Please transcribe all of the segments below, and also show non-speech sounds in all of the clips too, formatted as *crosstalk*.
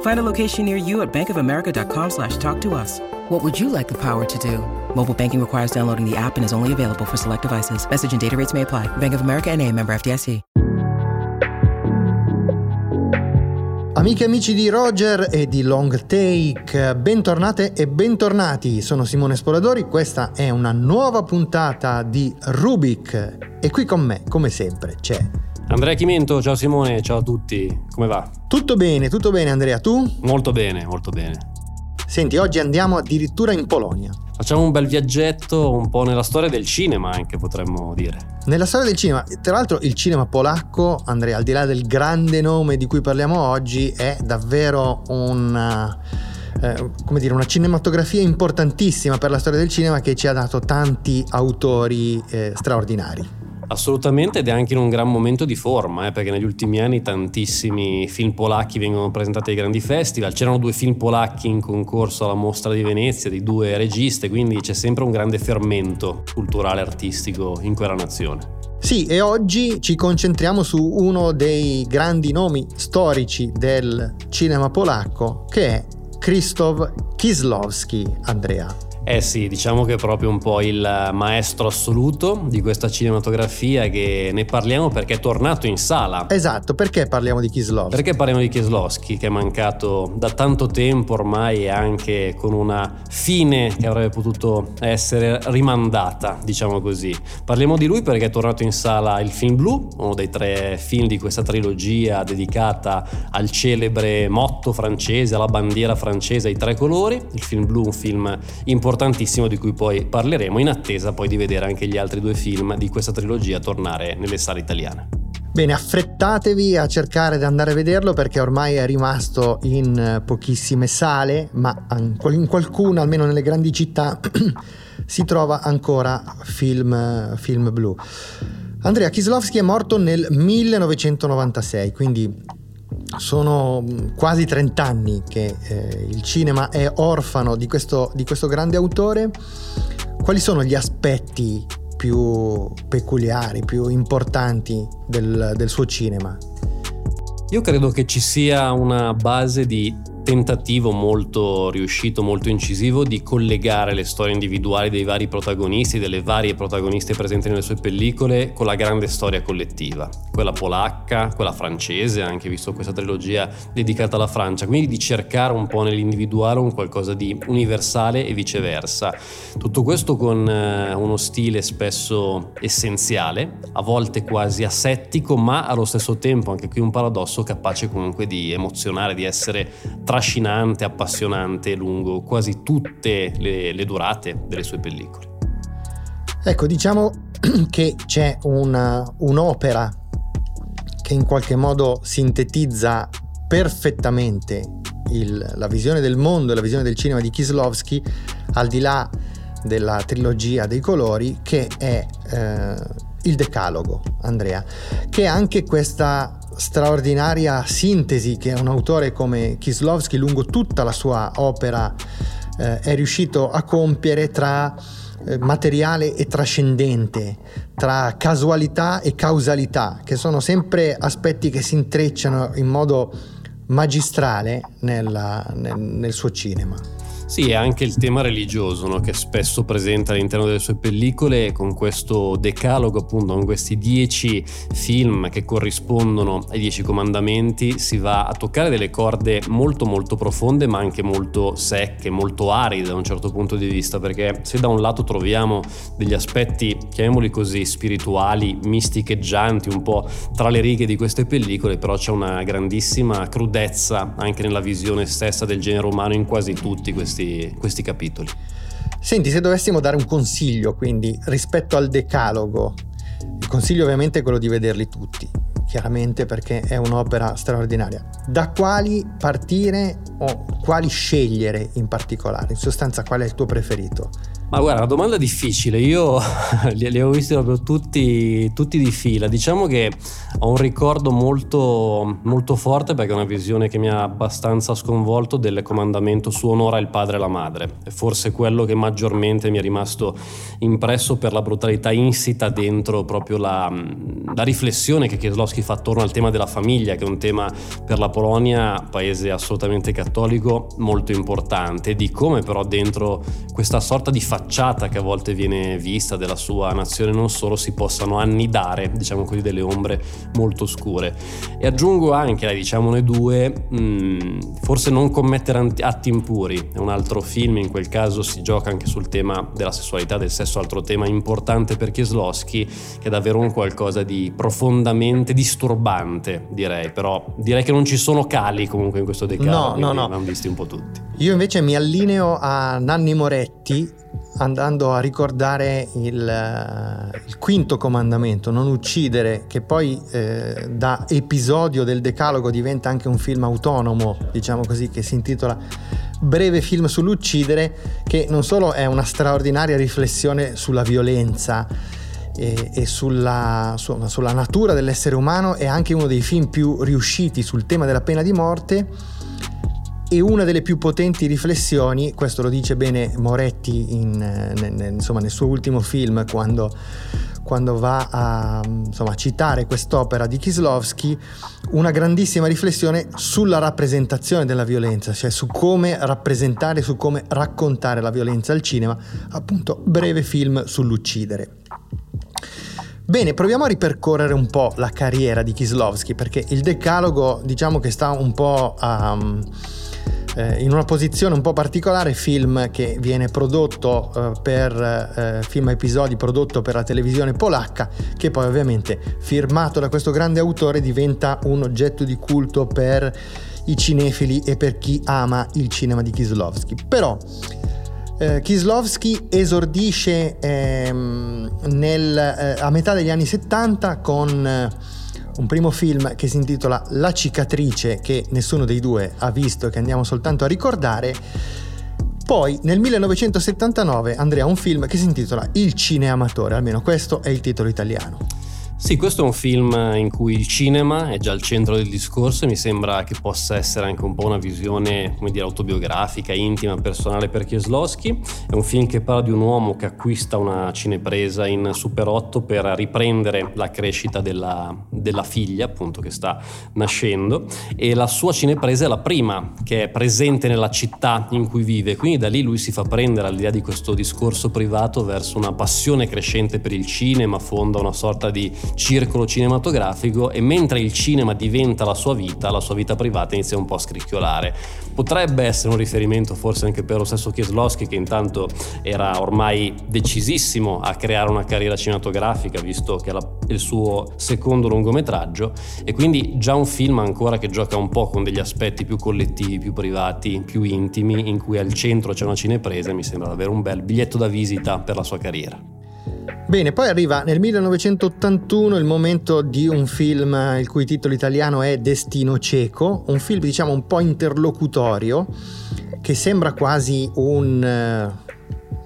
Find a location near you at bankofamerica.com slash talk to us. What would you like the power to do? Mobile banking requires downloading the app and is only available for select devices. Message and data rates may apply. Bank of America and a member FDIC. Amiche e amici di Roger e di Long Take, bentornate e bentornati. Sono Simone Spoladori, questa è una nuova puntata di Rubik e qui con me, come sempre, c'è Andrea Chimento, ciao Simone, ciao a tutti, come va? Tutto bene, tutto bene Andrea, tu? Molto bene, molto bene. Senti, oggi andiamo addirittura in Polonia. Facciamo un bel viaggetto un po' nella storia del cinema anche potremmo dire. Nella storia del cinema, tra l'altro il cinema polacco, Andrea, al di là del grande nome di cui parliamo oggi, è davvero una, eh, come dire, una cinematografia importantissima per la storia del cinema che ci ha dato tanti autori eh, straordinari. Assolutamente ed è anche in un gran momento di forma, eh, perché negli ultimi anni tantissimi film polacchi vengono presentati ai grandi festival, c'erano due film polacchi in concorso alla mostra di Venezia di due registe, quindi c'è sempre un grande fermento culturale artistico in quella nazione. Sì, e oggi ci concentriamo su uno dei grandi nomi storici del cinema polacco, che è Krzysztof Kieslowski, Andrea. Eh sì, diciamo che è proprio un po' il maestro assoluto di questa cinematografia che ne parliamo perché è tornato in sala. Esatto, perché parliamo di Kieslowski? Perché parliamo di Kieslowski che è mancato da tanto tempo ormai e anche con una fine che avrebbe potuto essere rimandata, diciamo così. Parliamo di lui perché è tornato in sala il film Blu, uno dei tre film di questa trilogia dedicata al celebre motto francese, alla bandiera francese, ai tre colori. Il film Blu, un film importante importantissimo di cui poi parleremo in attesa poi di vedere anche gli altri due film di questa trilogia tornare nelle sale italiane. Bene, affrettatevi a cercare di andare a vederlo perché ormai è rimasto in pochissime sale, ma in qualcuna, almeno nelle grandi città, *clears throat* si trova ancora film, film blu. Andrea Kislovski è morto nel 1996, quindi sono quasi 30 anni che eh, il cinema è orfano di questo, di questo grande autore. Quali sono gli aspetti più peculiari, più importanti del, del suo cinema? Io credo che ci sia una base di tentativo molto riuscito, molto incisivo di collegare le storie individuali dei vari protagonisti, delle varie protagoniste presenti nelle sue pellicole, con la grande storia collettiva, quella polacca, quella francese, anche visto questa trilogia dedicata alla Francia, quindi di cercare un po' nell'individuare un qualcosa di universale e viceversa. Tutto questo con eh, uno stile spesso essenziale, a volte quasi asettico, ma allo stesso tempo, anche qui un paradosso, capace comunque di emozionare, di essere tra trascinante, appassionante lungo quasi tutte le, le durate delle sue pellicole. Ecco, diciamo *clears throat* che c'è una, un'opera che in qualche modo sintetizza perfettamente il, la visione del mondo e la visione del cinema di Kislovski, al di là della trilogia dei colori, che è eh, il Decalogo, Andrea, che è anche questa straordinaria sintesi che un autore come Kislovski lungo tutta la sua opera eh, è riuscito a compiere tra eh, materiale e trascendente, tra casualità e causalità, che sono sempre aspetti che si intrecciano in modo magistrale nella, nel, nel suo cinema. Sì, è anche il tema religioso no? che spesso presenta all'interno delle sue pellicole con questo decalogo, appunto, con questi dieci film che corrispondono ai dieci comandamenti, si va a toccare delle corde molto molto profonde ma anche molto secche, molto aride da un certo punto di vista, perché se da un lato troviamo degli aspetti, chiamiamoli così, spirituali, misticheggianti, un po' tra le righe di queste pellicole, però c'è una grandissima crudezza anche nella visione stessa del genere umano in quasi tutti questi questi, questi capitoli. Senti, se dovessimo dare un consiglio, quindi rispetto al decalogo, il consiglio ovviamente è quello di vederli tutti, chiaramente perché è un'opera straordinaria. Da quali partire o quali scegliere in particolare? In sostanza, qual è il tuo preferito? Ma guarda, una domanda difficile, io *laughs* li, li, avevo visti proprio tutti, tutti, di fila. Diciamo che ho un ricordo molto, molto forte perché è una visione che mi ha abbastanza sconvolto del comandamento su onora il padre e la madre. È forse quello che maggiormente mi è rimasto impresso per la brutalità insita dentro proprio la, la riflessione che Kieslowski fa attorno al tema della famiglia, che è un tema per la Polonia, paese assolutamente cattolico, molto importante, di come però dentro questa sorta di facciata che a volte viene vista della sua nazione non solo si possano annidare, diciamo così, delle ombre molto scure. E aggiungo anche, diciamo noi due, mh, mm, forse non commettere atti impuri, è un altro film, in quel caso si gioca anche sul tema della sessualità, del sesso, altro tema importante per Kieslowski, che è davvero un qualcosa di profondamente disturbante, direi, però direi che non ci sono cali comunque in questo decalogo, no, no, no. l'hanno visti un po' tutti. Io invece mi allineo a Nanni Moretti andando a ricordare il, eh, il, quinto comandamento, non uccidere, che poi eh, da episodio del Decalogo diventa anche un film autonomo, diciamo così, che si intitola Breve film sull'uccidere, che non solo è una straordinaria riflessione sulla violenza, e, sulla, su, sulla natura dell'essere umano, è anche uno dei film più riusciti sul tema della pena di morte e una delle più potenti riflessioni, questo lo dice bene Moretti in, nel, insomma, nel suo ultimo film quando, quando va a insomma, citare quest'opera di Kislovsky, una grandissima riflessione sulla rappresentazione della violenza, cioè su come rappresentare, su come raccontare la violenza al cinema, appunto breve film sull'uccidere. Bene, proviamo a ripercorrere un po' la carriera di Kislovsky perché il decalogo diciamo che sta un po' a... Um, eh, in una posizione un po' particolare, film che viene prodotto eh, per eh, film episodi prodotto per la televisione polacca, che poi ovviamente firmato da questo grande autore diventa un oggetto di culto per i cinefili e per chi ama il cinema di Kislovsky. Però eh, Kislovsky esordisce ehm, nel, eh, a metà degli anni 70 con eh, un primo film che si intitola La cicatrice, che nessuno dei due ha visto e che andiamo soltanto a ricordare. Poi nel 1979 Andrea un film che si intitola Il cineamatore, almeno questo è il titolo italiano. Sì, questo è un film in cui il cinema è già al centro del discorso e mi sembra che possa essere anche un po' una visione, come dire, autobiografica, intima, personale per Kieslowski. È un film che parla di un uomo che acquista una cinepresa in Super 8 per riprendere la crescita della, della figlia, appunto, che sta nascendo e la sua cinepresa è la prima che è presente nella città in cui vive, quindi da lì lui si fa prendere all'idea di questo discorso privato verso una passione crescente per il cinema, fonda una sorta di circolo cinematografico e mentre il cinema diventa la sua vita, la sua vita privata inizia un po' a scricchiolare. Potrebbe essere un riferimento forse anche per lo stesso Kieslowski che intanto era ormai decisissimo a creare una carriera cinematografica visto che è il suo secondo lungometraggio e quindi già un film ancora che gioca un po' con degli aspetti più collettivi, più privati, più intimi in cui al centro c'è una cinepresa mi sembra davvero un bel biglietto da visita per la sua carriera. Bene, poi arriva nel 1981 il momento di un film il cui titolo italiano è Destino cieco, un film diciamo un po' interlocutorio che sembra quasi un eh,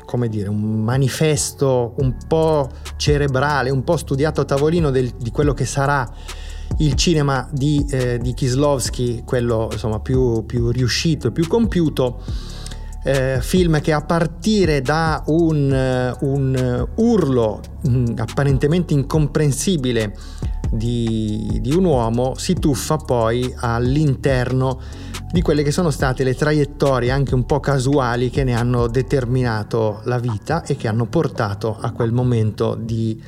come dire, un manifesto un po' cerebrale, un po' studiato a tavolino del, di quello che sarà il cinema di, eh, di Kislovsky, quello insomma più, più riuscito e più compiuto eh, film che a partire da un, eh, un urlo mh, mm, apparentemente incomprensibile di, di un uomo si tuffa poi all'interno di quelle che sono state le traiettorie anche un po' casuali che ne hanno determinato la vita e che hanno portato a quel momento di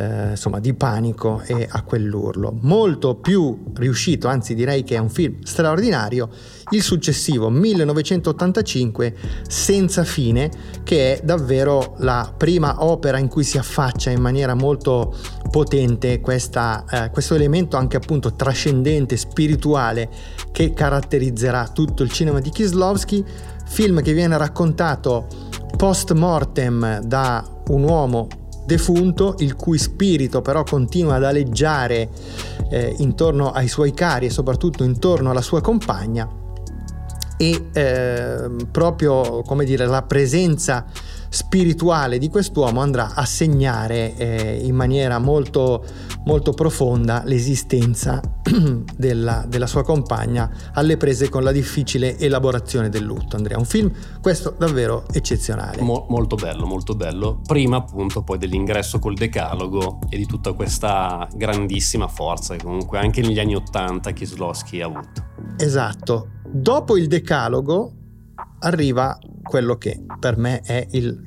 eh, insomma, di panico e a quell'urlo. Molto più riuscito, anzi direi che è un film straordinario, il successivo 1985 Senza fine, che è davvero la prima opera in cui si affaccia in maniera molto potente questa, eh, questo elemento anche appunto trascendente, spirituale che caratterizzerà tutto il cinema di Kislovsky, film che viene raccontato post mortem da un uomo defunto, il cui spirito però continua ad aleggiare eh, intorno ai suoi cari e soprattutto intorno alla sua compagna. E eh, proprio come dire la presenza spirituale di quest'uomo andrà a segnare eh, in maniera molto, molto profonda l'esistenza *clears throat* della, della, sua compagna alle prese con la difficile elaborazione del lutto. Andrea, un film questo davvero eccezionale. Mo- molto bello, molto bello. Prima appunto poi dell'ingresso col decalogo e di tutta questa grandissima forza che comunque anche negli anni Ottanta Kieslowski ha avuto. Esatto. Dopo il decalogo arriva quello che per me è il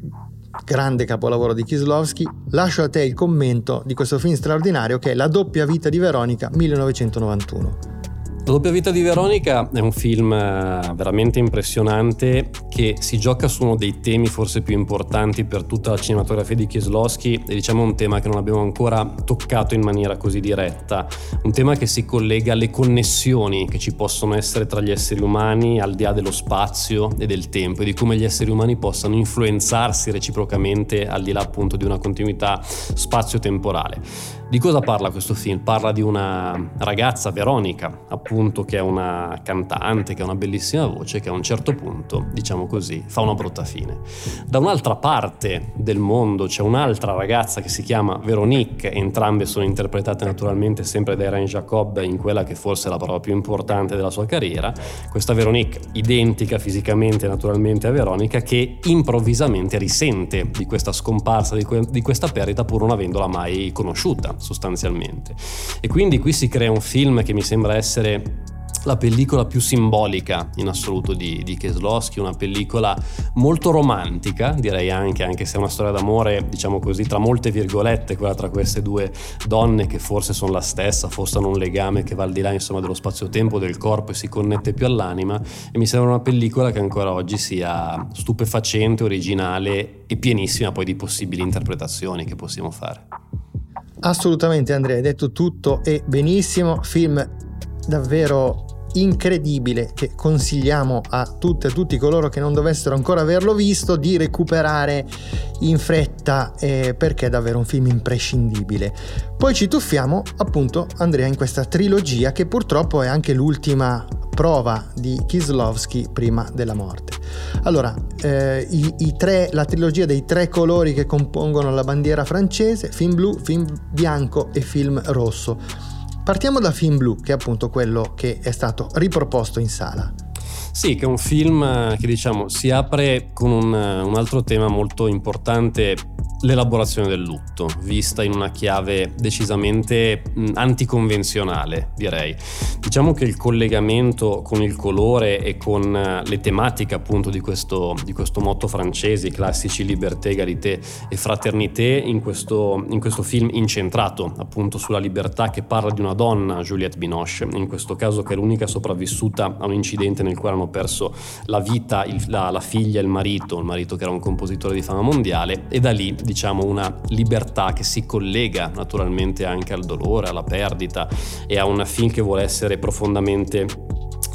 grande capolavoro di Kislovski, lascio a te il commento di questo film straordinario che è La doppia vita di Veronica 1991. La doppia vita di Veronica è un film eh, veramente impressionante che si gioca su uno dei temi forse più importanti per tutta la cinematografia di Kieslowski e diciamo un tema che non abbiamo ancora toccato in maniera così diretta, un tema che si collega alle connessioni che ci possono essere tra gli esseri umani al di là dello spazio e del tempo e di come gli esseri umani possano influenzarsi reciprocamente al di là appunto di una continuità spazio-temporale. Di cosa parla questo film? Parla di una ragazza, Veronica, appunto, che è una cantante, che ha una bellissima voce, che a un certo punto, diciamo così, fa una brutta fine. Da un'altra parte del mondo c'è un'altra ragazza che si chiama Veronique, entrambe sono interpretate naturalmente sempre da Irene Jacob in quella che forse è la prova più importante della sua carriera. Questa Veronique, identica fisicamente naturalmente a Veronica, che improvvisamente risente di questa scomparsa, di, que- di questa perdita pur non avendola mai conosciuta sostanzialmente. E quindi qui si crea un film che mi sembra essere la pellicola più simbolica in assoluto di, di Keslowski, una pellicola molto romantica, direi anche, anche se è una storia d'amore, diciamo così, tra molte virgolette, quella tra queste due donne che forse sono la stessa, forse hanno un legame che va al di là insomma, dello spazio-tempo, del corpo e si connette più all'anima e mi sembra una pellicola che ancora oggi sia stupefacente, originale e pienissima poi di possibili interpretazioni che possiamo fare. Assolutamente Andrea, hai detto tutto e benissimo, film davvero incredibile che consigliamo a tutte e tutti coloro che non dovessero ancora averlo visto di recuperare in fretta eh, perché è davvero un film imprescindibile. Poi ci tuffiamo appunto Andrea in questa trilogia che purtroppo è anche l'ultima prova di Kislovski prima della morte. Allora, eh, i, i tre, la trilogia dei tre colori che compongono la bandiera francese, film blu, film bianco e film rosso. Partiamo da film blu, che è appunto quello che è stato riproposto in sala. Sì, che è un film che diciamo si apre con un, un altro tema molto importante l'elaborazione del lutto, vista in una chiave decisamente anticonvenzionale, direi. Diciamo che il collegamento con il colore e con eh, le tematiche appunto di questo, di questo motto francese, i classici liberté, égalité e fraternité, in questo, in questo film incentrato appunto sulla libertà che parla di una donna, Juliette Binoche, in questo caso che è l'unica sopravvissuta a un incidente nel quale hanno perso la vita il, la, la figlia e il marito, il marito che era un compositore di fama mondiale, e da lì diciamo una libertà che si collega naturalmente anche al dolore, alla perdita e a un film che vuole essere profondamente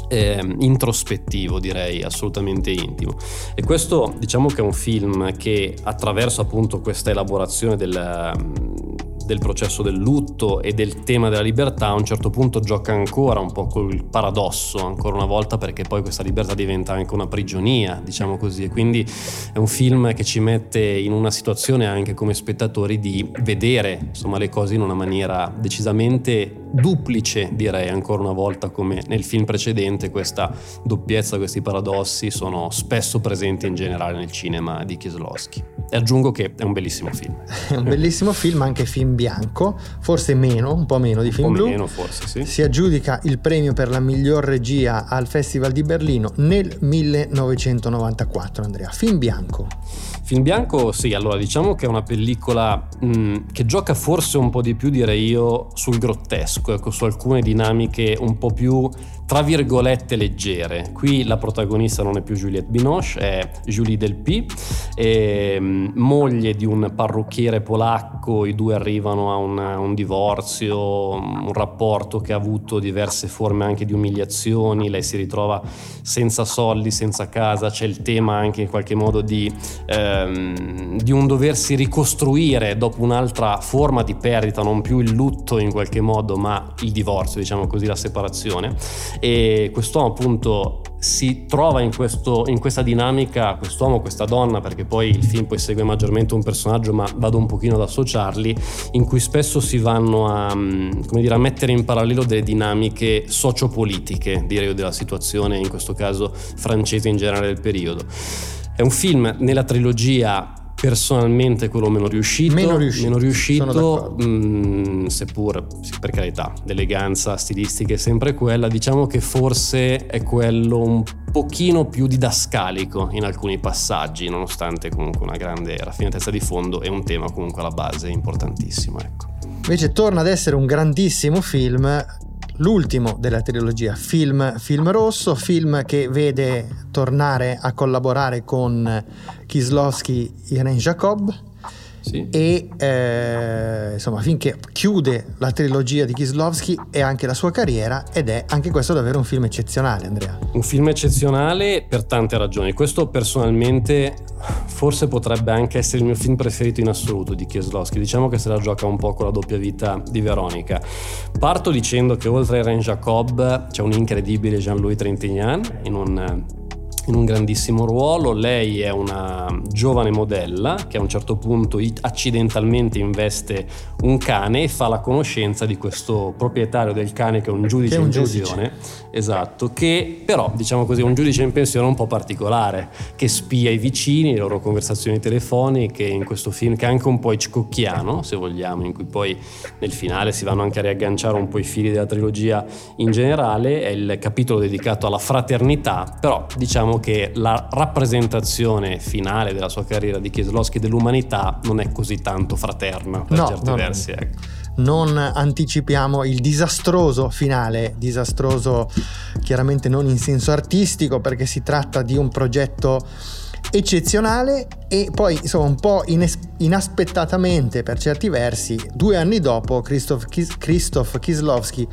eh, introspettivo, direi, assolutamente intimo. E questo diciamo che è un film che attraverso appunto questa elaborazione del, del processo del lutto e del tema della libertà a un certo punto gioca ancora un po' col paradosso, ancora una volta perché poi questa libertà diventa anche una prigionia, diciamo così, e quindi è un film che ci mette in una situazione anche come spettatori di vedere insomma le cose in una maniera decisamente duplice, direi ancora una volta come nel film precedente, questa doppiezza, questi paradossi sono spesso presenti in generale nel cinema di Kieslowski. E aggiungo che è un bellissimo film. È un bellissimo film, anche film bianco, forse meno, un po' meno di film blu. Meno, forse, sì. Si aggiudica il premio per la miglior regia al Festival di Berlino nel 1994, Andrea. Film bianco. Film bianco, sì, allora diciamo che è una pellicola mh, che gioca forse un po' di più, direi io, sul grottesco, ecco, su alcune dinamiche un po' più tra virgolette leggere. Qui la protagonista non è più Juliette Binoche, è Julie Delpy, e, moglie di un parrucchiere polacco, i due arrivano a un, un, divorzio, un rapporto che ha avuto diverse forme anche di umiliazioni, lei si ritrova senza soldi, senza casa, c'è il tema anche in qualche modo di... Eh, ehm, di un doversi ricostruire dopo un'altra forma di perdita, non più il lutto in qualche modo, ma il divorzio, diciamo così, la separazione. E quest'uomo appunto si trova in, questo, in questa dinamica, quest'uomo, questa donna, perché poi il film poi segue maggiormente un personaggio, ma vado un pochino ad associarli, in cui spesso si vanno a, mm, dire, a mettere in parallelo delle dinamiche sociopolitiche, direi, della situazione, in questo caso francese in generale del periodo. È un film nella trilogia personalmente quello meno riuscito. Meno riuscito. Meno riuscito mh, mm, seppur, per carità, l'eleganza stilistica è sempre quella. Diciamo che forse è quello un pochino più didascalico in alcuni passaggi, nonostante comunque una grande raffinatezza di fondo e un tema comunque alla base importantissimo. Ecco. Invece torna ad essere un grandissimo film l'ultimo della trilogia, film, film rosso, film che vede tornare a collaborare con Kislovski Irene Jacob sì. e eh, insomma finché chiude la trilogia di Kislovski e anche la sua carriera ed è anche questo davvero un film eccezionale Andrea. Un film eccezionale per tante ragioni, questo personalmente forse potrebbe anche essere il mio film preferito in assoluto di Kieslowski, diciamo che se la gioca un po' con la doppia vita di Veronica. Parto dicendo che oltre a Ren Jacob c'è un incredibile Jean-Louis Trintignant in un in un grandissimo ruolo. Lei è una giovane modella che a un certo punto accidentalmente investe un cane e fa la conoscenza di questo proprietario del cane che è un giudice è un in pensione. Esatto, che però diciamo così è un giudice in pensione un po' particolare, che spia i vicini, le loro conversazioni telefoniche in questo film che è anche un po' Hitchcockiano, se vogliamo, in cui poi nel finale si vanno anche a riagganciare un po' i fili della trilogia in generale, è il capitolo dedicato alla fraternità, però diciamo che la rappresentazione finale della sua carriera di Kieslowski dell'umanità non è così tanto fraterna per no, certi no, versi. Ecco. Non anticipiamo il disastroso finale, disastroso chiaramente non in senso artistico perché si tratta di un progetto eccezionale e poi insomma un po' ines- inaspettatamente per certi versi due anni dopo Krzysztof, Kis- Krzysztof Kieslowski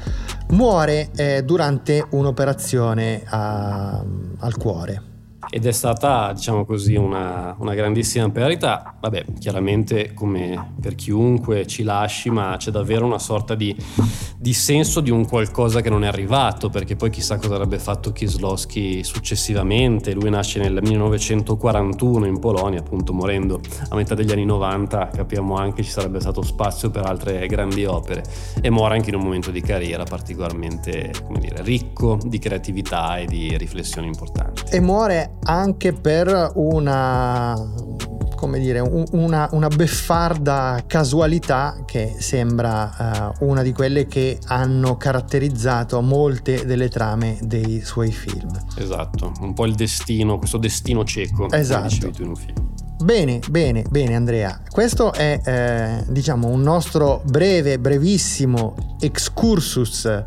muore eh, durante un'operazione a, al cuore ed è stata, diciamo così, una, una, grandissima perdita. Vabbè, chiaramente come per chiunque ci lasci, ma c'è davvero una sorta di, di, senso di un qualcosa che non è arrivato, perché poi chissà cosa avrebbe fatto Kislowski successivamente. Lui nasce nel 1941 in Polonia, appunto morendo a metà degli anni 90, capiamo anche ci sarebbe stato spazio per altre grandi opere. E muore anche in un momento di carriera particolarmente, come dire, ricco di creatività e di riflessioni importanti. E muore anche per una, come dire, una, una beffarda casualità che sembra uh, una di quelle che hanno caratterizzato molte delle trame dei suoi film. Esatto, un po' il destino, questo destino cieco. Esatto. Bene, bene, bene Andrea. Questo è eh, diciamo un nostro breve, brevissimo excursus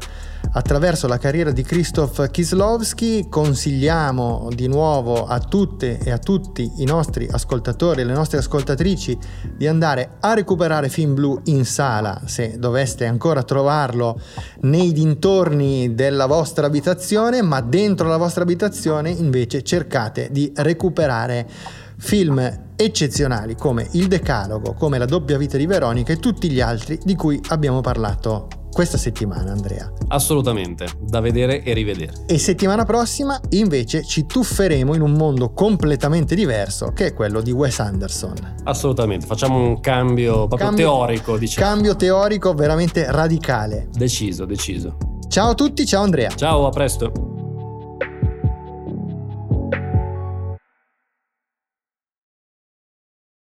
attraverso la carriera di Krzysztof Kislovski. Consigliamo di nuovo a tutte e a tutti i nostri ascoltatori e le nostre ascoltatrici di andare a recuperare Film Blu in sala se doveste ancora trovarlo nei dintorni della vostra abitazione, ma dentro la vostra abitazione invece cercate di recuperare film eccezionali come Il Decalogo, come La doppia vita di Veronica e tutti gli altri di cui abbiamo parlato questa settimana, Andrea. Assolutamente, da vedere e rivedere. E settimana prossima invece ci tufferemo in un mondo completamente diverso, che è quello di Wes Anderson. Assolutamente, facciamo un cambio proprio cambio, teorico, diciamo. Cambio teorico veramente radicale. Deciso, deciso. Ciao a tutti, ciao Andrea. Ciao, a presto.